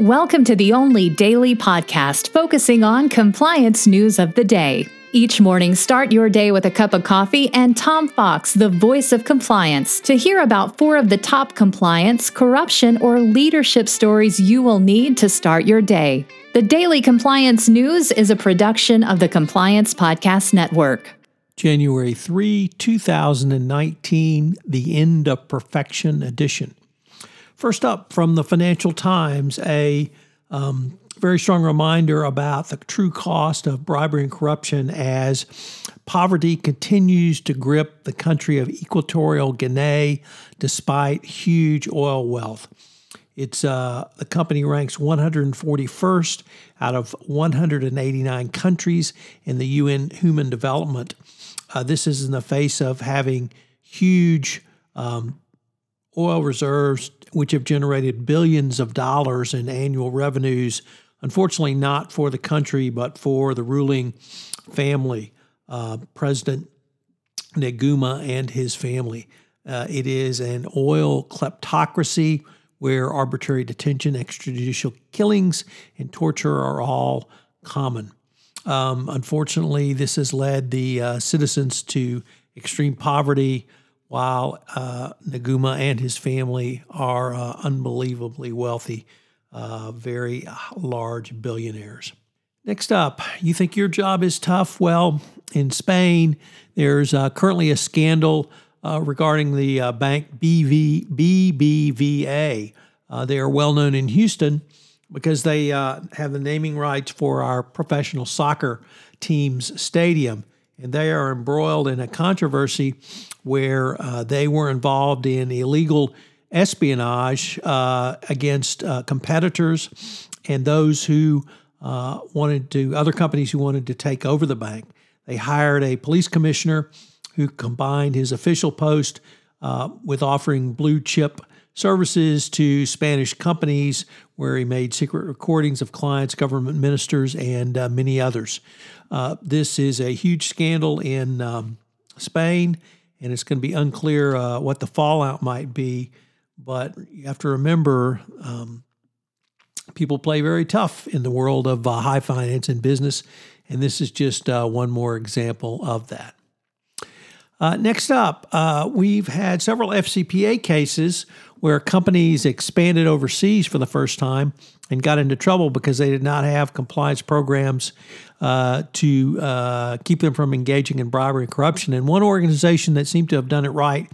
Welcome to the only daily podcast focusing on compliance news of the day. Each morning, start your day with a cup of coffee and Tom Fox, the voice of compliance, to hear about four of the top compliance, corruption, or leadership stories you will need to start your day. The Daily Compliance News is a production of the Compliance Podcast Network. January 3, 2019, the End of Perfection edition. First up from the Financial Times, a um, very strong reminder about the true cost of bribery and corruption as poverty continues to grip the country of Equatorial Guinea despite huge oil wealth. It's uh, the company ranks 141st out of 189 countries in the UN Human Development. Uh, this is in the face of having huge um, oil reserves, which have generated billions of dollars in annual revenues. Unfortunately, not for the country, but for the ruling family, uh, President Nguema and his family. Uh, it is an oil kleptocracy where arbitrary detention, extrajudicial killings, and torture are all common. Um, unfortunately, this has led the uh, citizens to extreme poverty, while uh, Nguema and his family are uh, unbelievably wealthy, uh, very large billionaires. Next up, you think your job is tough? Well, in Spain, there's uh, currently a scandal uh, regarding the uh, bank BV, BBVA. they are well known in Houston because they have the naming rights for our professional soccer team's stadium and they are embroiled in a controversy where uh, they were involved in illegal espionage uh, against uh, competitors and those who uh, wanted to, other companies who wanted to take over the bank. They hired a police commissioner who combined his official post uh, with offering blue chip services to Spanish companies, where he made secret recordings of clients, government ministers, and uh, many others. Uh, this is a huge scandal in um, Spain, and it's going to be unclear uh, what the fallout might be. But you have to remember um, people play very tough in the world of uh, high finance and business, and this is just uh, one more example of that. Uh, next up, uh, we've had several FCPA cases where companies expanded overseas for the first time and got into trouble because they did not have compliance programs uh, to uh, keep them from engaging in bribery and corruption. And one organization that seemed to have done it right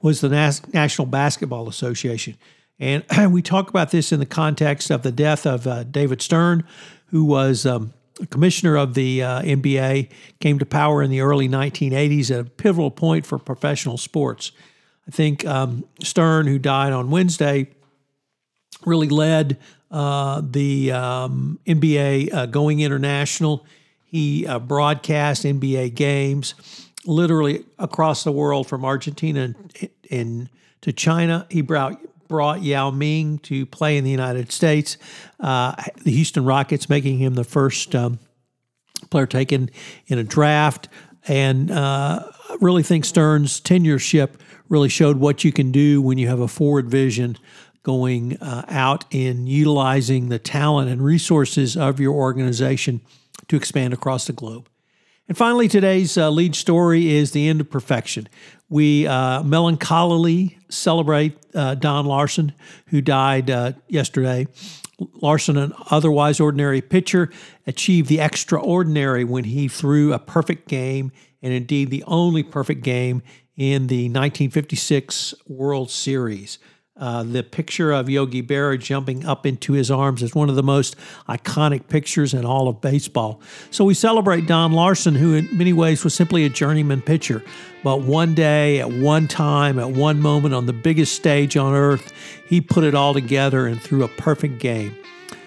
was the Nas- National Basketball Association. And we talk about this in the context of the death of uh, David Stern, who was um, commissioner of the uh, NBA, came to power in the early 1980s at a pivotal point for professional sports. I think um, Stern, who died on Wednesday, really led uh, the um, NBA uh, going international. He uh, broadcast NBA games literally across the world from Argentina and, and to China. He brought brought Yao Ming to play in the United States. Uh, the Houston Rockets making him the first um, player taken in a draft, and uh, really think Stern's tenureship really showed what you can do when you have a forward vision going uh, out in utilizing the talent and resources of your organization to expand across the globe. And finally, today's uh, lead story is the end of perfection. We uh, melancholily celebrate uh, Don Larsen, who died uh, yesterday. Larsen, an otherwise ordinary pitcher, achieved the extraordinary when he threw a perfect game, and indeed the only perfect game in the 1956 World Series. Uh, the picture of Yogi Berra jumping up into his arms is one of the most iconic pictures in all of baseball. So we celebrate Don Larsen, who in many ways was simply a journeyman pitcher. But one day, at one time, at one moment on the biggest stage on earth, he put it all together and threw a perfect game.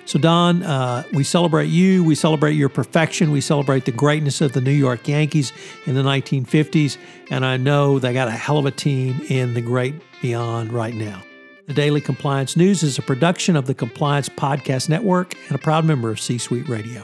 So, Don, uh, we celebrate you. We celebrate your perfection. We celebrate the greatness of the New York Yankees in the 1950s. And I know they got a hell of a team in the great beyond right now. The Daily Compliance News is a production of the Compliance Podcast Network and a proud member of C Suite Radio.